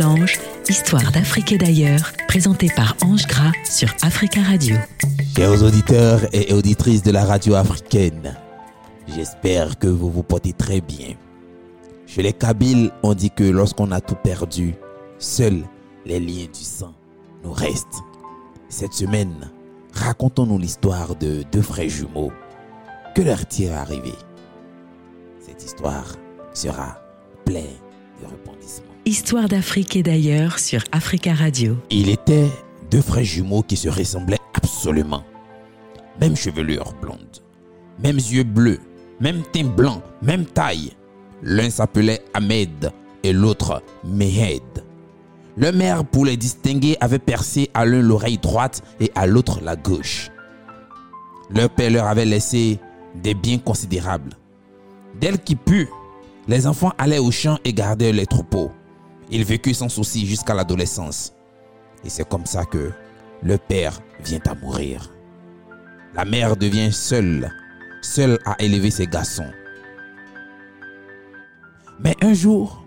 mélange, histoire d'Afrique et d'ailleurs, présenté par Ange Gras sur Africa Radio. Chers auditeurs et auditrices de la radio africaine, j'espère que vous vous portez très bien. Chez les Kabyles, on dit que lorsqu'on a tout perdu, seuls les liens du sang nous restent. Cette semaine, racontons-nous l'histoire de deux frères jumeaux. Que leur-t-il arrivé? Cette histoire sera pleine de rebondissements. Histoire d'Afrique et d'ailleurs sur Africa Radio. Il était deux frères jumeaux qui se ressemblaient absolument. Même chevelure blonde, mêmes yeux bleus, même teint blanc, même taille. L'un s'appelait Ahmed et l'autre Mehed. Le maire, pour les distinguer, avait percé à l'un l'oreille droite et à l'autre la gauche. Leur père leur avait laissé des biens considérables. Dès qu'il put, les enfants allaient au champ et gardaient les troupeaux. Ils vécurent sans souci jusqu'à l'adolescence. Et c'est comme ça que le père vient à mourir. La mère devient seule, seule à élever ses garçons. Mais un jour,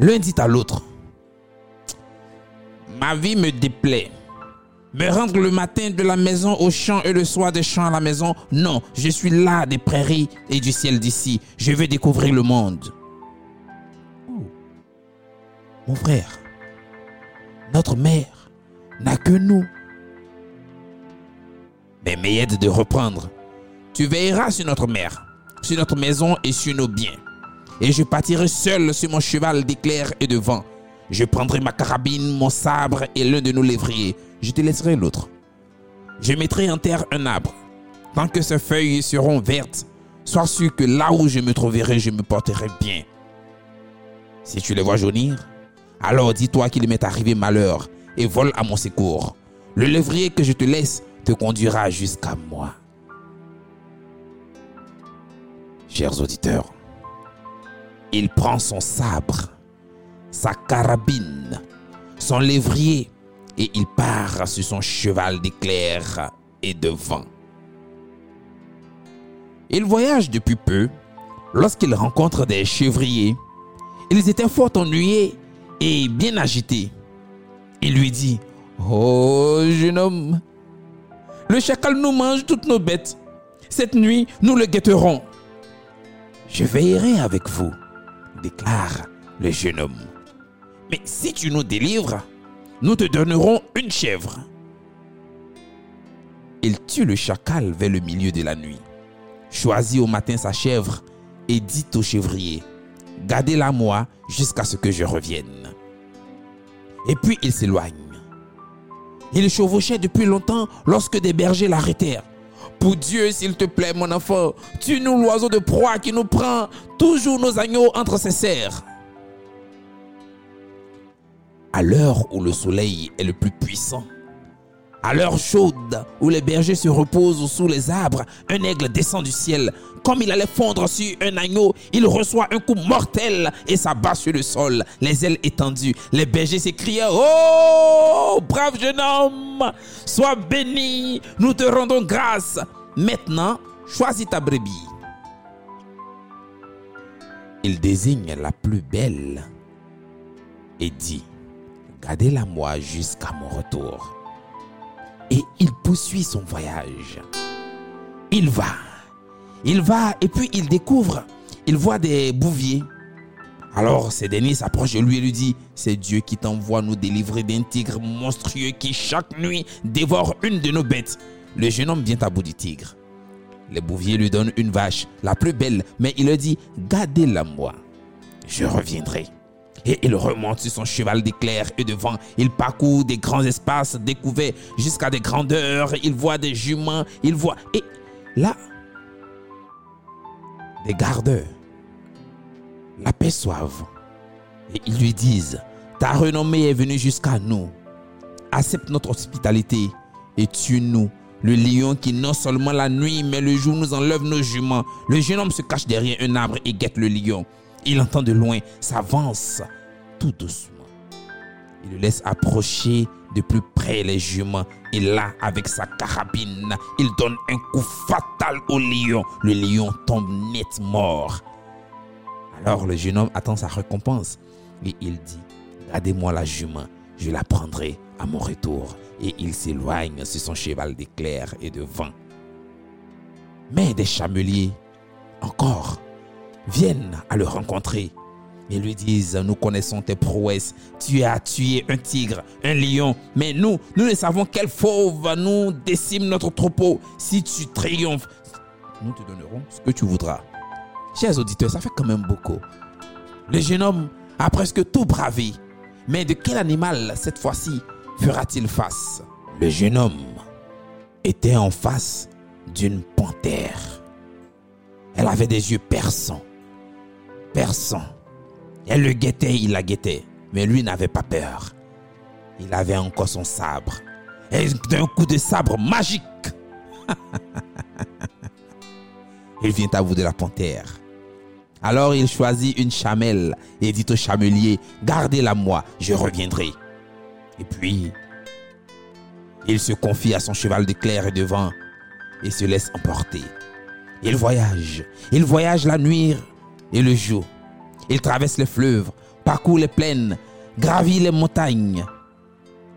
l'un dit à l'autre, Ma vie me déplaît. Me rendre le matin de la maison au champ et le soir des champs à la maison, non, je suis là des prairies et du ciel d'ici. Je veux découvrir le monde. Mon frère, notre mère n'a que nous. Mais m'aide de reprendre. Tu veilleras sur notre mère, sur notre maison et sur nos biens. Et je partirai seul sur mon cheval d'éclair et de vent. Je prendrai ma carabine, mon sabre et l'un de nos lévriers. Je te laisserai l'autre. Je mettrai en terre un arbre. Tant que ses feuilles seront vertes, sois sûr que là où je me trouverai, je me porterai bien. Si tu les vois jaunir, alors dis-toi qu'il m'est arrivé malheur et vole à mon secours. Le lévrier que je te laisse te conduira jusqu'à moi. Chers auditeurs, il prend son sabre, sa carabine, son lévrier et il part sur son cheval d'éclair et de vent. Il voyage depuis peu lorsqu'il rencontre des chevriers. Ils étaient fort ennuyés et bien agités. Il lui dit, Oh jeune homme, le chacal nous mange toutes nos bêtes. Cette nuit, nous le guetterons. Je veillerai avec vous, déclare le jeune homme. Mais si tu nous délivres, nous te donnerons une chèvre. Il tue le chacal vers le milieu de la nuit, choisit au matin sa chèvre et dit au chevrier, Gardez-la moi jusqu'à ce que je revienne. Et puis il s'éloigne. Il chevauchait depuis longtemps lorsque des bergers l'arrêtèrent. Pour Dieu, s'il te plaît, mon enfant, tue-nous l'oiseau de proie qui nous prend toujours nos agneaux entre ses serres. À l'heure où le soleil est le plus puissant, à l'heure chaude où les bergers se reposent sous les arbres, un aigle descend du ciel. Comme il allait fondre sur un agneau, il reçoit un coup mortel et s'abat sur le sol, les ailes étendues. Les bergers s'écrient Oh, brave jeune homme, sois béni, nous te rendons grâce. Maintenant, choisis ta brebis. Il désigne la plus belle et dit Gardez-la moi jusqu'à mon retour et il poursuit son voyage. Il va, il va et puis il découvre, il voit des bouviers. Alors ces derniers s'approchent de lui et lui dit, c'est Dieu qui t'envoie nous délivrer d'un tigre monstrueux qui chaque nuit dévore une de nos bêtes. Le jeune homme vient à bout du tigre. Les bouviers lui donnent une vache, la plus belle, mais il leur dit, gardez-la moi, je reviendrai et il remonte sur son cheval d'éclair et de vent. Il parcourt des grands espaces découverts jusqu'à des grandeurs. Il voit des juments, il voit... Et là, des gardeurs l'aperçoivent et ils lui disent, ta renommée est venue jusqu'à nous. Accepte notre hospitalité et tue-nous. Le lion qui non seulement la nuit mais le jour nous enlève nos juments. Le jeune homme se cache derrière un arbre et guette le lion. Il entend de loin, s'avance tout doucement. Il le laisse approcher de plus près les juments. Et là, avec sa carabine, il donne un coup fatal au lion. Le lion tombe net mort. Alors le jeune homme attend sa récompense. Et il dit, Gardez-moi la jument, je la prendrai à mon retour. Et il s'éloigne sur son cheval d'éclair et de vent. Mais des chameliers, encore, viennent à le rencontrer et lui disent, nous connaissons tes prouesses, tu as tué un tigre, un lion, mais nous, nous ne savons quel fauve nous décime notre troupeau. Si tu triomphes, nous te donnerons ce que tu voudras. Chers auditeurs, ça fait quand même beaucoup. Le jeune homme a presque tout bravé. Mais de quel animal, cette fois-ci, fera-t-il face? Le jeune homme était en face d'une panthère. Elle avait des yeux perçants. Perçants. Elle le guettait, il la guettait. Mais lui n'avait pas peur. Il avait encore son sabre. Et d'un coup de sabre magique, il vient à bout de la panthère. Alors il choisit une chamelle et dit au chamelier, gardez-la moi, je reviendrai. Et puis, il se confie à son cheval de clair et de vent et se laisse emporter. Il voyage, il voyage la nuit et le jour. Il traverse les fleuves, parcourt les plaines, gravit les montagnes.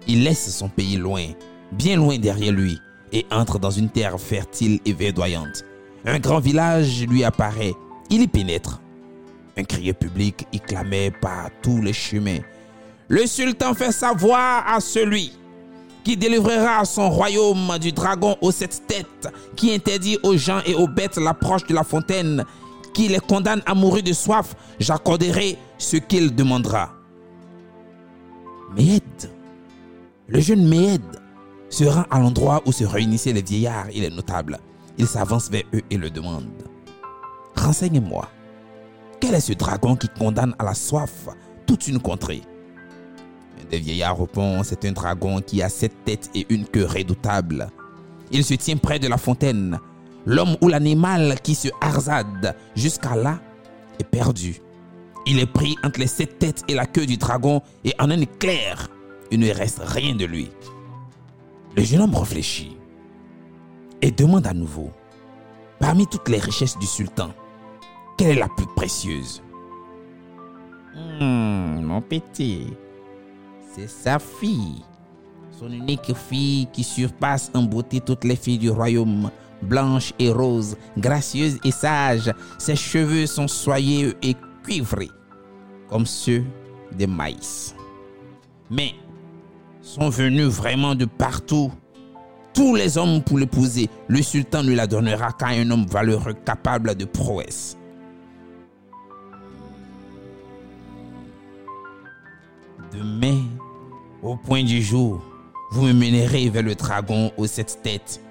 Il laisse son pays loin, bien loin derrière lui, et entre dans une terre fertile et verdoyante. Un grand village lui apparaît il y pénètre. Un crier public y clamait par tous les chemins. Le sultan fait savoir à celui qui délivrera son royaume du dragon aux sept têtes, qui interdit aux gens et aux bêtes l'approche de la fontaine, qui les condamne à mourir de soif, j'accorderai ce qu'il demandera. Méhed, le jeune Méhed, se rend à l'endroit où se réunissaient les vieillards et les notables. Il s'avance vers eux et le demande. Renseigne-moi. Quel est ce dragon qui condamne à la soif toute une contrée? Un des vieillards répond C'est un dragon qui a sept têtes et une queue redoutable. Il se tient près de la fontaine. L'homme ou l'animal qui se hasarde jusqu'à là est perdu. Il est pris entre les sept têtes et la queue du dragon et en un éclair, il ne reste rien de lui. Le jeune homme réfléchit et demande à nouveau Parmi toutes les richesses du sultan, quelle est la plus précieuse? Hmm, mon petit, c'est sa fille. Son unique fille qui surpasse en beauté toutes les filles du royaume. Blanche et rose, gracieuse et sage, ses cheveux sont soyeux et cuivrés, comme ceux des maïs. Mais sont venus vraiment de partout tous les hommes pour l'épouser. Le sultan ne la donnera qu'à un homme valeureux capable de prouesse. Demain, au point du jour, vous me mènerez vers le dragon aux sept têtes.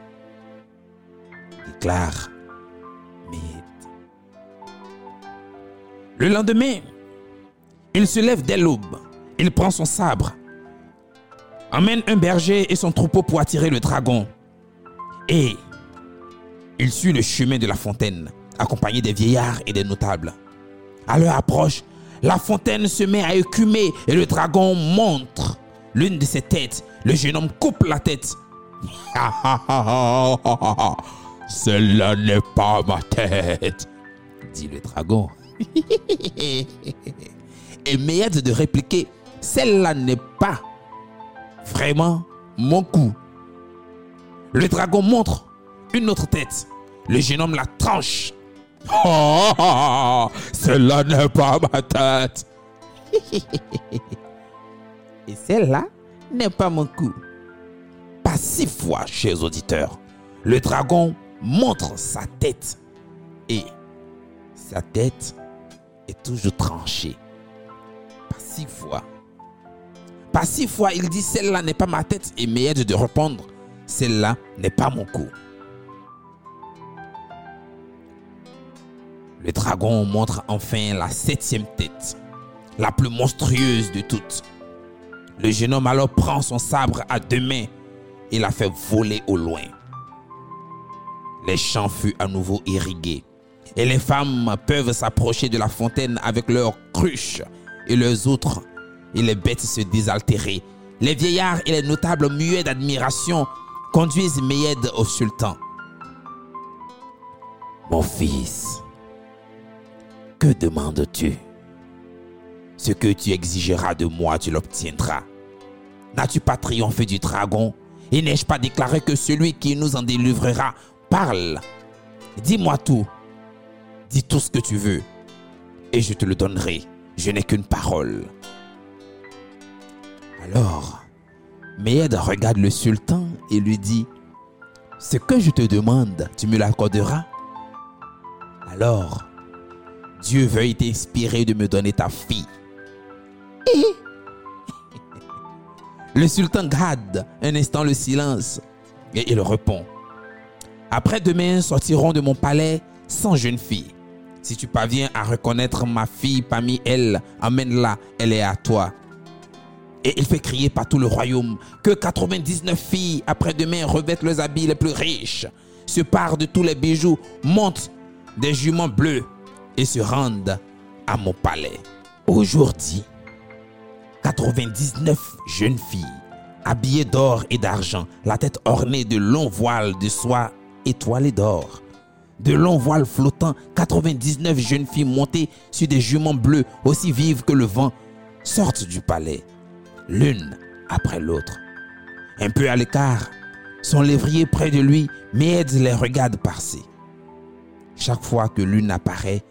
Déclare. Le lendemain, il se lève dès l'aube. Il prend son sabre, emmène un berger et son troupeau pour attirer le dragon. Et il suit le chemin de la fontaine, accompagné des vieillards et des notables. À leur approche, la fontaine se met à écumer et le dragon montre l'une de ses têtes. Le jeune homme coupe la tête. Celle-là n'est pas ma tête, dit le dragon. et Méhed de répliquer, celle-là n'est pas vraiment mon coup. Le dragon montre une autre tête. Le jeune homme la tranche. Oh, celle-là n'est pas ma tête. Et celle-là n'est pas mon coup. Pas six fois, chers auditeurs, le dragon montre sa tête. Et sa tête est toujours tranchée. Pas six fois. Pas six fois, il dit celle-là n'est pas ma tête et Méhed de répondre celle-là n'est pas mon coup. Le dragon montre enfin la septième tête, la plus monstrueuse de toutes. Le jeune homme alors prend son sabre à deux mains et la fait voler au loin. Les champs furent à nouveau irrigués et les femmes peuvent s'approcher de la fontaine avec leurs cruches et leurs autres et les bêtes se désaltérer. Les vieillards et les notables muets d'admiration conduisent Méhed au sultan. Mon fils, que demandes-tu? Ce que tu exigeras de moi, tu l'obtiendras. N'as-tu pas triomphé du dragon? Et n'ai-je pas déclaré que celui qui nous en délivrera parle Dis-moi tout. Dis tout ce que tu veux. Et je te le donnerai. Je n'ai qu'une parole. Alors, Mehed regarde le sultan et lui dit, Ce que je te demande, tu me l'accorderas? Alors, Dieu veuille t'inspirer de me donner ta fille. Et le sultan garde un instant le silence et il répond Après-demain sortiront de mon palais 100 jeunes filles. Si tu parviens à reconnaître ma fille parmi elles, amène-la, elle est à toi. Et il fait crier par tout le royaume que 99 filles après-demain revêtent les habits les plus riches, se parent de tous les bijoux, montent des juments bleus et se rendent à mon palais. Aujourd'hui, 99 jeunes filles, habillées d'or et d'argent, la tête ornée de longs voiles de soie étoilés d'or. De longs voiles flottants, 99 jeunes filles montées sur des juments bleus aussi vives que le vent, sortent du palais, l'une après l'autre. Un peu à l'écart, son lévrier près de lui, Méhed les regarde passer. Chaque fois que l'une apparaît,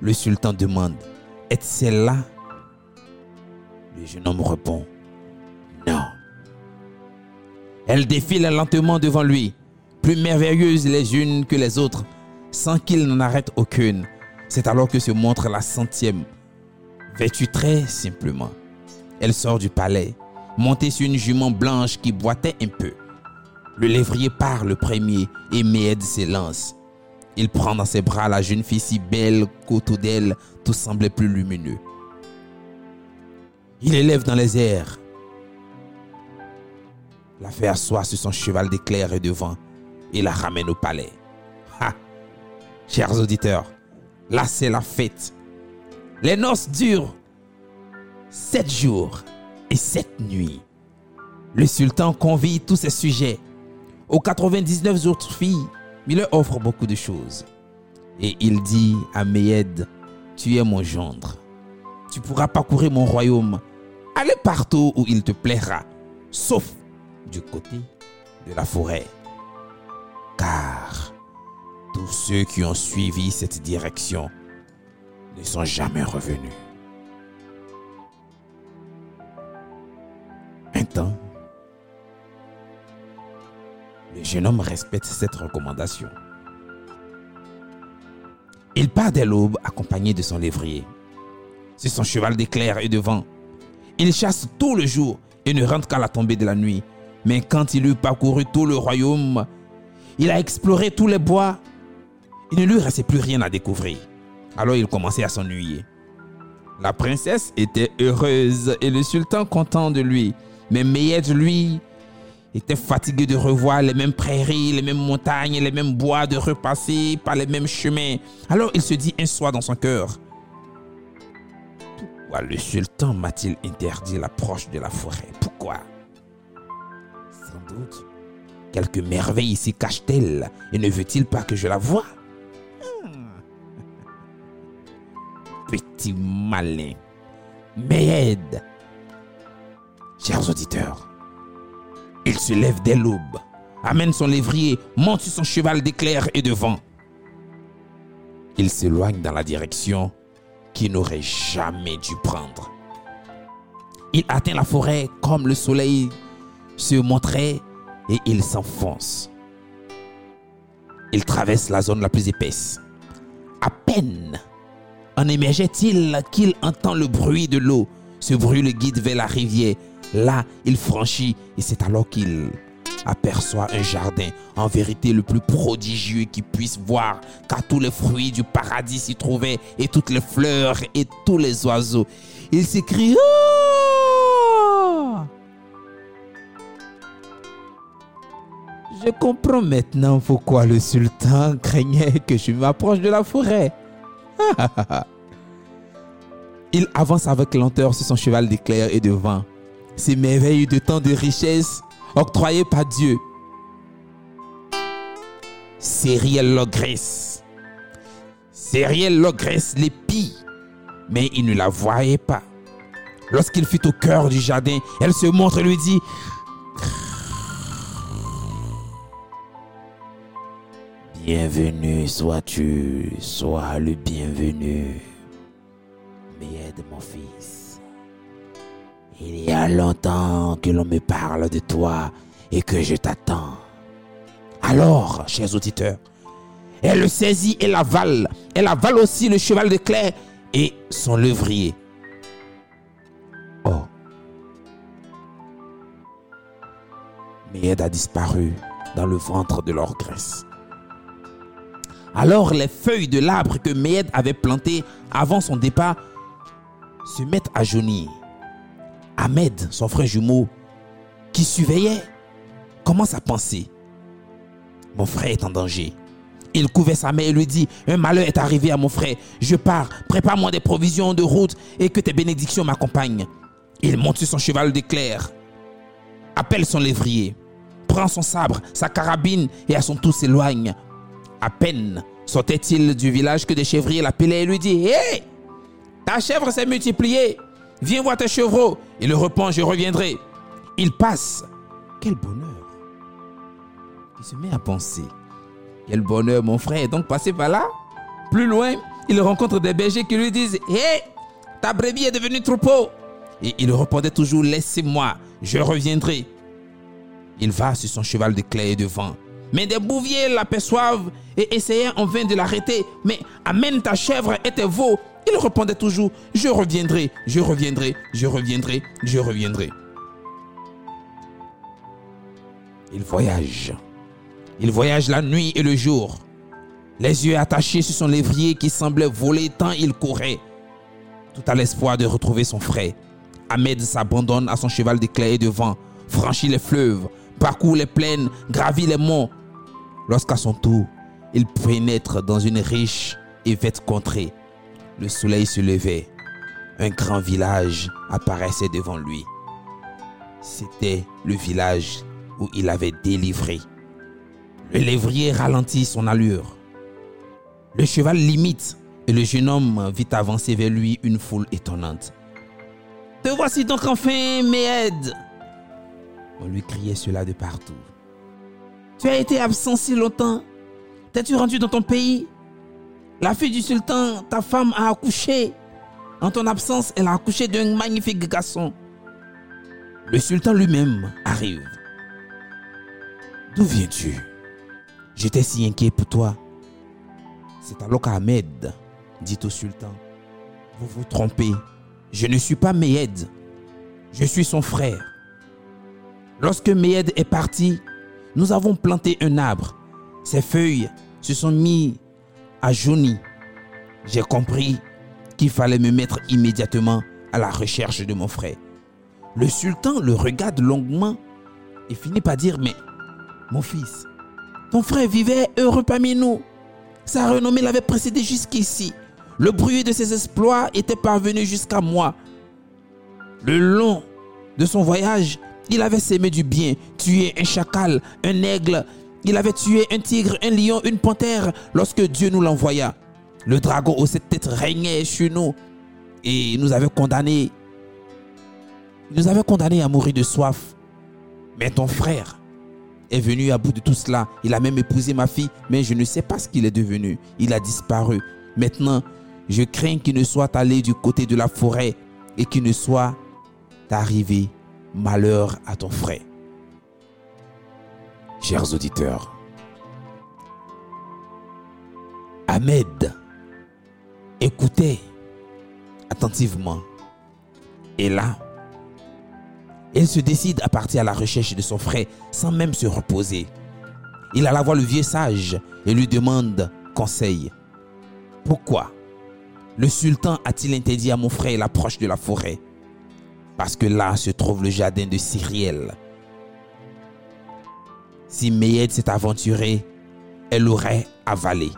le sultan demande Est celle-là Le jeune homme répond Non. Elles défilent lentement devant lui, plus merveilleuses les unes que les autres, sans qu'il n'en arrête aucune. C'est alors que se montre la centième, vêtue très simplement. Elle sort du palais, montée sur une jument blanche qui boitait un peu. Le lévrier part le premier et Méhed s'élance. Il prend dans ses bras la jeune fille si belle qu'autour d'elle tout semblait plus lumineux. Il élève dans les airs, la fait asseoir sur son cheval d'éclair et de vent et la ramène au palais. Ha Chers auditeurs, là c'est la fête. Les noces durent sept jours et sept nuits. Le sultan convie tous ses sujets. Aux 99 autres filles, il leur offre beaucoup de choses. Et il dit à Méhed, tu es mon gendre. Tu pourras parcourir mon royaume. Allez partout où il te plaira, sauf du côté de la forêt. Tous ceux qui ont suivi cette direction ne sont jamais revenus. Un temps, le jeune homme respecte cette recommandation. Il part dès l'aube accompagné de son lévrier. C'est son cheval d'éclair et de vent. Il chasse tout le jour et ne rentre qu'à la tombée de la nuit. Mais quand il eut parcouru tout le royaume, il a exploré tous les bois. Il ne lui restait plus rien à découvrir. Alors il commençait à s'ennuyer. La princesse était heureuse et le sultan content de lui. Mais Méhed, lui, était fatigué de revoir les mêmes prairies, les mêmes montagnes, les mêmes bois, de repasser par les mêmes chemins. Alors il se dit un soir dans son cœur, pourquoi le sultan m'a-t-il interdit l'approche de la forêt? Pourquoi? Sans doute, quelque merveille ici cache-t-elle et ne veut-il pas que je la voie? Hmm. Petit malin. Méhed. Chers auditeurs, il se lève dès l'aube, amène son lévrier, monte sur son cheval d'éclair et de vent. Il s'éloigne dans la direction qu'il n'aurait jamais dû prendre. Il atteint la forêt comme le soleil se montrait et il s'enfonce. Il traverse la zone la plus épaisse. À peine en émergeait-il qu'il entend le bruit de l'eau. Ce bruit le guide vers la rivière. Là, il franchit et c'est alors qu'il aperçoit un jardin, en vérité le plus prodigieux qu'il puisse voir, car tous les fruits du paradis s'y trouvaient, et toutes les fleurs et tous les oiseaux. Il s'écrie Je comprends maintenant pourquoi le sultan craignait que je m'approche de la forêt. Il avance avec lenteur sur son cheval d'éclair et de vent s'émerveille de tant de richesses octroyées par Dieu. Cériel l'ogresse. Cériel l'ogresse l'épie, mais il ne la voyait pas. Lorsqu'il fut au cœur du jardin, elle se montre et lui dit Bienvenue sois-tu, sois le bienvenu. Mais mon fils. Il y a longtemps que l'on me parle de toi et que je t'attends. Alors, chers auditeurs, elle le saisit et l'avale. Elle avale aussi le cheval de Claire et son levrier. Oh. Méed a disparu dans le ventre de leur graisse. Alors les feuilles de l'arbre que Méed avait planté avant son départ se mettent à jaunir. Ahmed, son frère jumeau, qui surveillait, commence à penser. Mon frère est en danger. Il couvait sa mère et lui dit, un malheur est arrivé à mon frère. Je pars, prépare-moi des provisions de route et que tes bénédictions m'accompagnent. Il monte sur son cheval d'éclair, appelle son lévrier, prend son sabre, sa carabine et à son tour s'éloigne. À peine sortait-il du village que des chèvriers l'appelaient et lui dit Hé Ta chèvre s'est multipliée. Viens voir tes chevreaux. Il le répond Je reviendrai. Il passe. Quel bonheur Il se met à penser Quel bonheur, mon frère est donc passé par là. Plus loin, il rencontre des bergers qui lui disent Hé Ta brebis est devenue troupeau. Et il répondait toujours Laissez-moi, je reviendrai. Il va sur son cheval de clé et de vent. Mais des bouviers l'aperçoivent et essayaient en vain de l'arrêter. Mais amène ta chèvre et tes veaux. Il répondait toujours Je reviendrai, je reviendrai, je reviendrai, je reviendrai. Il voyage. Il voyage la nuit et le jour. Les yeux attachés sur son lévrier qui semblait voler tant il courait. Tout à l'espoir de retrouver son frère. Ahmed s'abandonne à son cheval d'éclair et de vent, franchit les fleuves, parcourt les plaines, gravit les monts. Lorsqu'à son tour, il pénètre dans une riche et vête contrée. Le soleil se levait. Un grand village apparaissait devant lui. C'était le village où il avait délivré. Le lévrier ralentit son allure. Le cheval limite et le jeune homme vit avancer vers lui une foule étonnante. Te voici donc enfin, Méhed On lui criait cela de partout. Tu as été absent si longtemps. T'es-tu rendu dans ton pays? La fille du sultan, ta femme, a accouché. En ton absence, elle a accouché d'un magnifique garçon. Le sultan lui-même arrive. D'où viens-tu? J'étais si inquiet pour toi. C'est alors qu'Ahmed dit au sultan, vous vous trompez, je ne suis pas Méhed, je suis son frère. Lorsque Méhed est parti, nous avons planté un arbre. Ses feuilles se sont mises à jaunir. J'ai compris qu'il fallait me mettre immédiatement à la recherche de mon frère. Le sultan le regarde longuement et finit par dire, mais mon fils, ton frère vivait heureux parmi nous. Sa renommée l'avait précédé jusqu'ici. Le bruit de ses exploits était parvenu jusqu'à moi. Le long de son voyage, il avait sémé du bien, tué un chacal, un aigle. Il avait tué un tigre, un lion, une panthère lorsque Dieu nous l'envoya. Le dragon aux sept têtes régnait sur nous et nous avait condamnés. Il nous avait condamnés à mourir de soif. Mais ton frère est venu à bout de tout cela. Il a même épousé ma fille, mais je ne sais pas ce qu'il est devenu. Il a disparu. Maintenant, je crains qu'il ne soit allé du côté de la forêt et qu'il ne soit arrivé malheur à ton frère. Chers auditeurs, Ahmed écoutait attentivement. Et là, il se décide à partir à la recherche de son frère sans même se reposer. Il alla voir le vieux sage et lui demande conseil. Pourquoi le sultan a-t-il interdit à mon frère l'approche de la forêt? Parce que là se trouve le jardin de Cyriel. Si Méhed s'est aventurée, elle aurait avalé.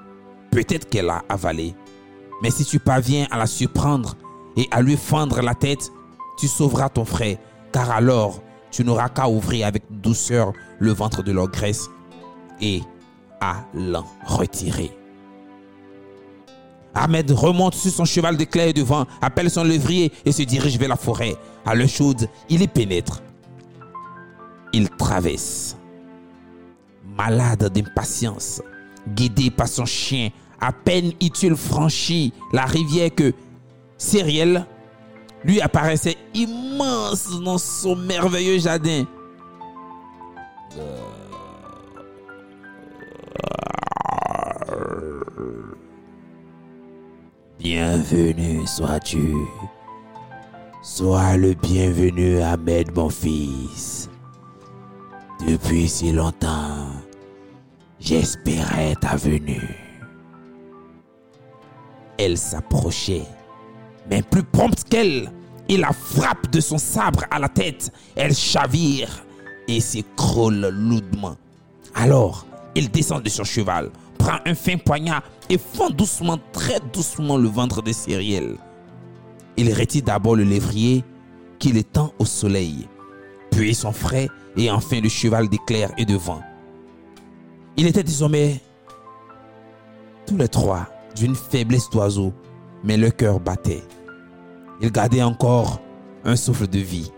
Peut-être qu'elle a avalé. Mais si tu parviens à la surprendre et à lui fendre la tête, tu sauveras ton frère, car alors tu n'auras qu'à ouvrir avec douceur le ventre de leur graisse et à l'en retirer. Ahmed remonte sur son cheval d'éclair et de vent, appelle son lévrier et se dirige vers la forêt. À l'heure chaude, il y pénètre. Il traverse. Malade d'impatience, guidé par son chien, à peine il franchit la rivière que Cyriel lui apparaissait immense dans son merveilleux jardin. Bienvenue sois-tu. Sois le bienvenu, Ahmed, mon fils. Depuis si longtemps, j'espérais ta venue. Elle s'approchait, mais plus prompte qu'elle, il la frappe de son sabre à la tête. Elle chavire et s'écroule lourdement. Alors, il descend de son cheval, prend un fin poignard et fend doucement, très doucement le ventre de Cyriel. Il retire d'abord le lévrier qu'il étend au soleil, puis son frais et enfin le cheval d'éclair et de vent. Il était désormais tous les trois d'une faiblesse d'oiseau, mais le cœur battait. Il gardait encore un souffle de vie.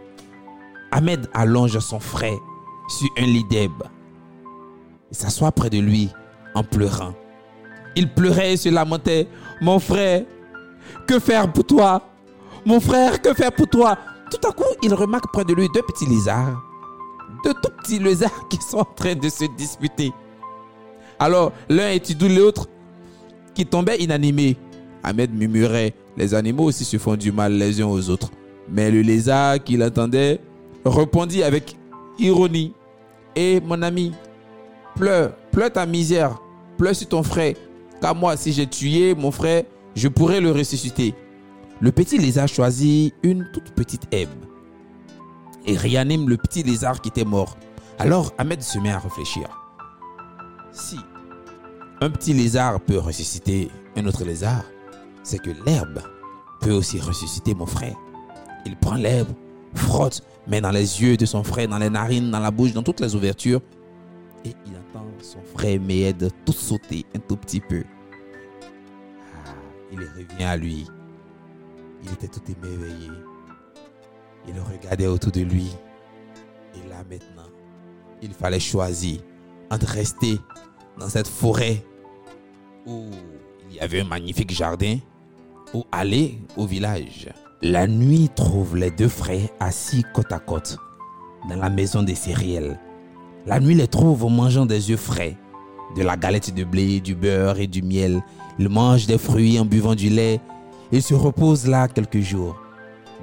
Ahmed allonge son frais sur un lit d'herbe et s'assoit près de lui en pleurant. Il pleurait et se lamentait. Mon frère, que faire pour toi? Mon frère, que faire pour toi? Tout à coup, il remarque près de lui deux petits lézards. Deux tout petits lézards qui sont en train de se disputer. Alors, l'un étudie l'autre qui tombait inanimé. Ahmed murmurait Les animaux aussi se font du mal les uns aux autres. Mais le lézard qui l'entendait répondit avec ironie Et mon ami, pleure, pleure ta misère, pleure sur ton frère. Car moi, si j'ai tué mon frère, je pourrais le ressusciter. Le petit lézard choisit une toute petite herbe et réanime le petit lézard qui était mort. Alors Ahmed se met à réfléchir. Si un petit lézard peut ressusciter un autre lézard, c'est que l'herbe peut aussi ressusciter mon frère. Il prend l'herbe, frotte, met dans les yeux de son frère, dans les narines, dans la bouche, dans toutes les ouvertures, il entend son frère Méhed tout sauter un tout petit peu. Ah, il revient à lui. Il était tout émerveillé. Il regardait autour de lui. Et là maintenant, il fallait choisir entre rester dans cette forêt où il y avait un magnifique jardin ou aller au village. La nuit trouve les deux frères assis côte à côte dans la maison des céréales. La nuit les trouve mangeant des œufs frais, de la galette de blé, du beurre et du miel. Ils mangent des fruits en buvant du lait. Ils se reposent là quelques jours.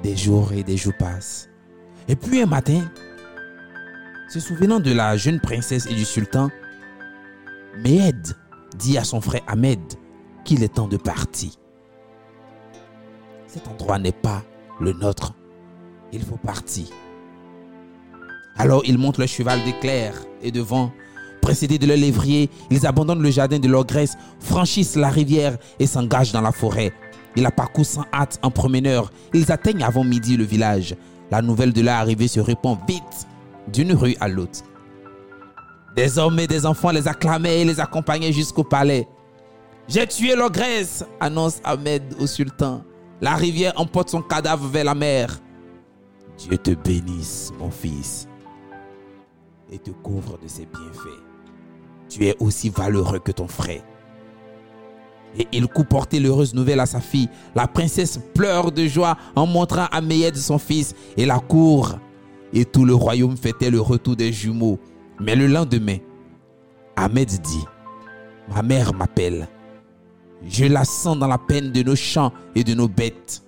Des jours et des jours passent. Et puis un matin, se souvenant de la jeune princesse et du sultan, Mehed dit à son frère Ahmed qu'il est temps de partir. Cet endroit n'est pas le nôtre. Il faut partir. Alors ils montent le cheval d'éclair et de vent. Précédés de leur lévrier, ils abandonnent le jardin de leur graisse, franchissent la rivière et s'engagent dans la forêt. Ils la parcourent sans hâte en promeneur. Ils atteignent avant midi le village. La nouvelle de leur arrivée se répand vite d'une rue à l'autre. Des hommes et des enfants les acclamaient et les accompagnaient jusqu'au palais. J'ai tué l'ogresse, annonce Ahmed au sultan. La rivière emporte son cadavre vers la mer. Dieu te bénisse, mon fils, et te couvre de ses bienfaits. Tu es aussi valeureux que ton frère. Et il court porter l'heureuse nouvelle à sa fille. La princesse pleure de joie en montrant à de son fils et la cour. Et tout le royaume fêtait le retour des jumeaux. Mais le lendemain, Ahmed dit, ma mère m'appelle. Je la sens dans la peine de nos champs et de nos bêtes.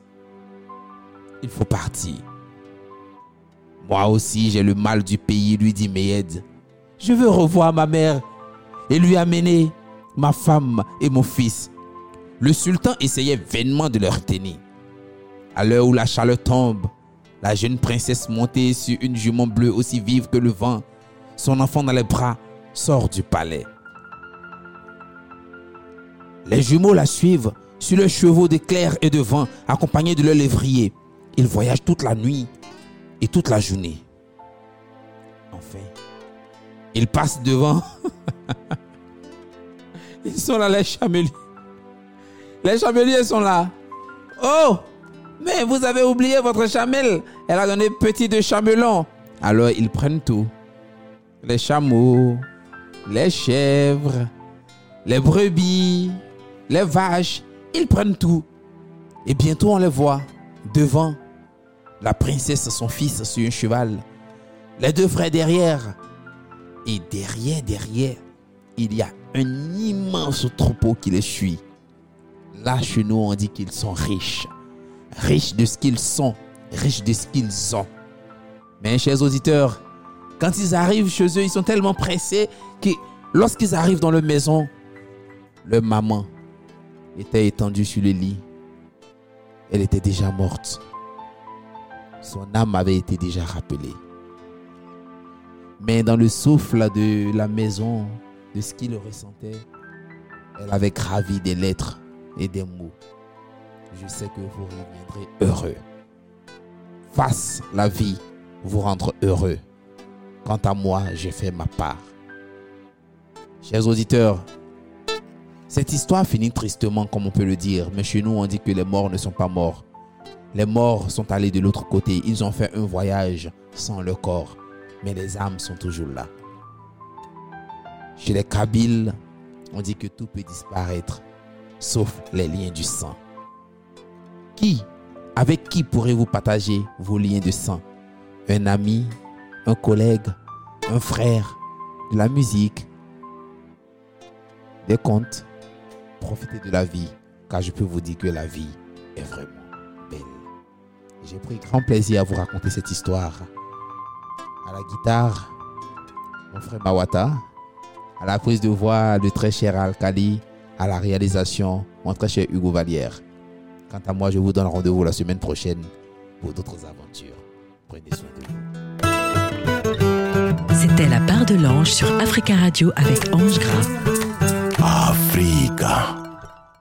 Il faut partir. Moi aussi, j'ai le mal du pays, lui dit Meyed. Je veux revoir ma mère et lui amener ma femme et mon fils. Le sultan essayait vainement de leur tenir. À l'heure où la chaleur tombe, la jeune princesse montée sur une jument bleue aussi vive que le vent son enfant dans les bras, sort du palais. Les jumeaux la suivent sur le chevaux d'éclair et de vent, accompagnés de leur lévrier. Ils voyagent toute la nuit et toute la journée. Enfin, ils passent devant. ils sont là les chameliers. Les chameliers sont là. Oh, mais vous avez oublié votre chamelle. Elle a donné petit de chamelon. Alors ils prennent tout. Les chameaux, les chèvres, les brebis, les vaches. Ils prennent tout. Et bientôt on les voit devant la princesse, son fils sur un cheval. Les deux frères derrière. Et derrière, derrière, il y a un immense troupeau qui les suit. Là, chez nous, on dit qu'ils sont riches. Riches de ce qu'ils sont, riches de ce qu'ils ont. Mais, chers auditeurs, quand ils arrivent chez eux, ils sont tellement pressés que lorsqu'ils arrivent dans leur maison, leur maman était étendue sur le lit. Elle était déjà morte. Son âme avait été déjà rappelée. Mais dans le souffle de la maison, de ce qu'il ressentait, elle avait gravi des lettres et des mots. Je sais que vous reviendrez heureux. Fasse la vie vous rendre heureux. Quant à moi, j'ai fait ma part. Chers auditeurs, cette histoire finit tristement, comme on peut le dire, mais chez nous, on dit que les morts ne sont pas morts. Les morts sont allés de l'autre côté. Ils ont fait un voyage sans le corps, mais les âmes sont toujours là. Chez les Kabyles, on dit que tout peut disparaître, sauf les liens du sang. Qui, avec qui pourrez-vous partager vos liens de sang? Un ami, un collègue, un frère, de la musique, des contes? Profitez de la vie, car je peux vous dire que la vie est vraiment. J'ai pris grand plaisir à vous raconter cette histoire. À la guitare, mon frère Mawata. À la prise de voix, le très cher Alkali. À la réalisation, mon très cher Hugo Vallière. Quant à moi, je vous donne rendez-vous la semaine prochaine pour d'autres aventures. Prenez soin de vous. C'était la part de l'ange sur Africa Radio avec Ange Gras. Africa.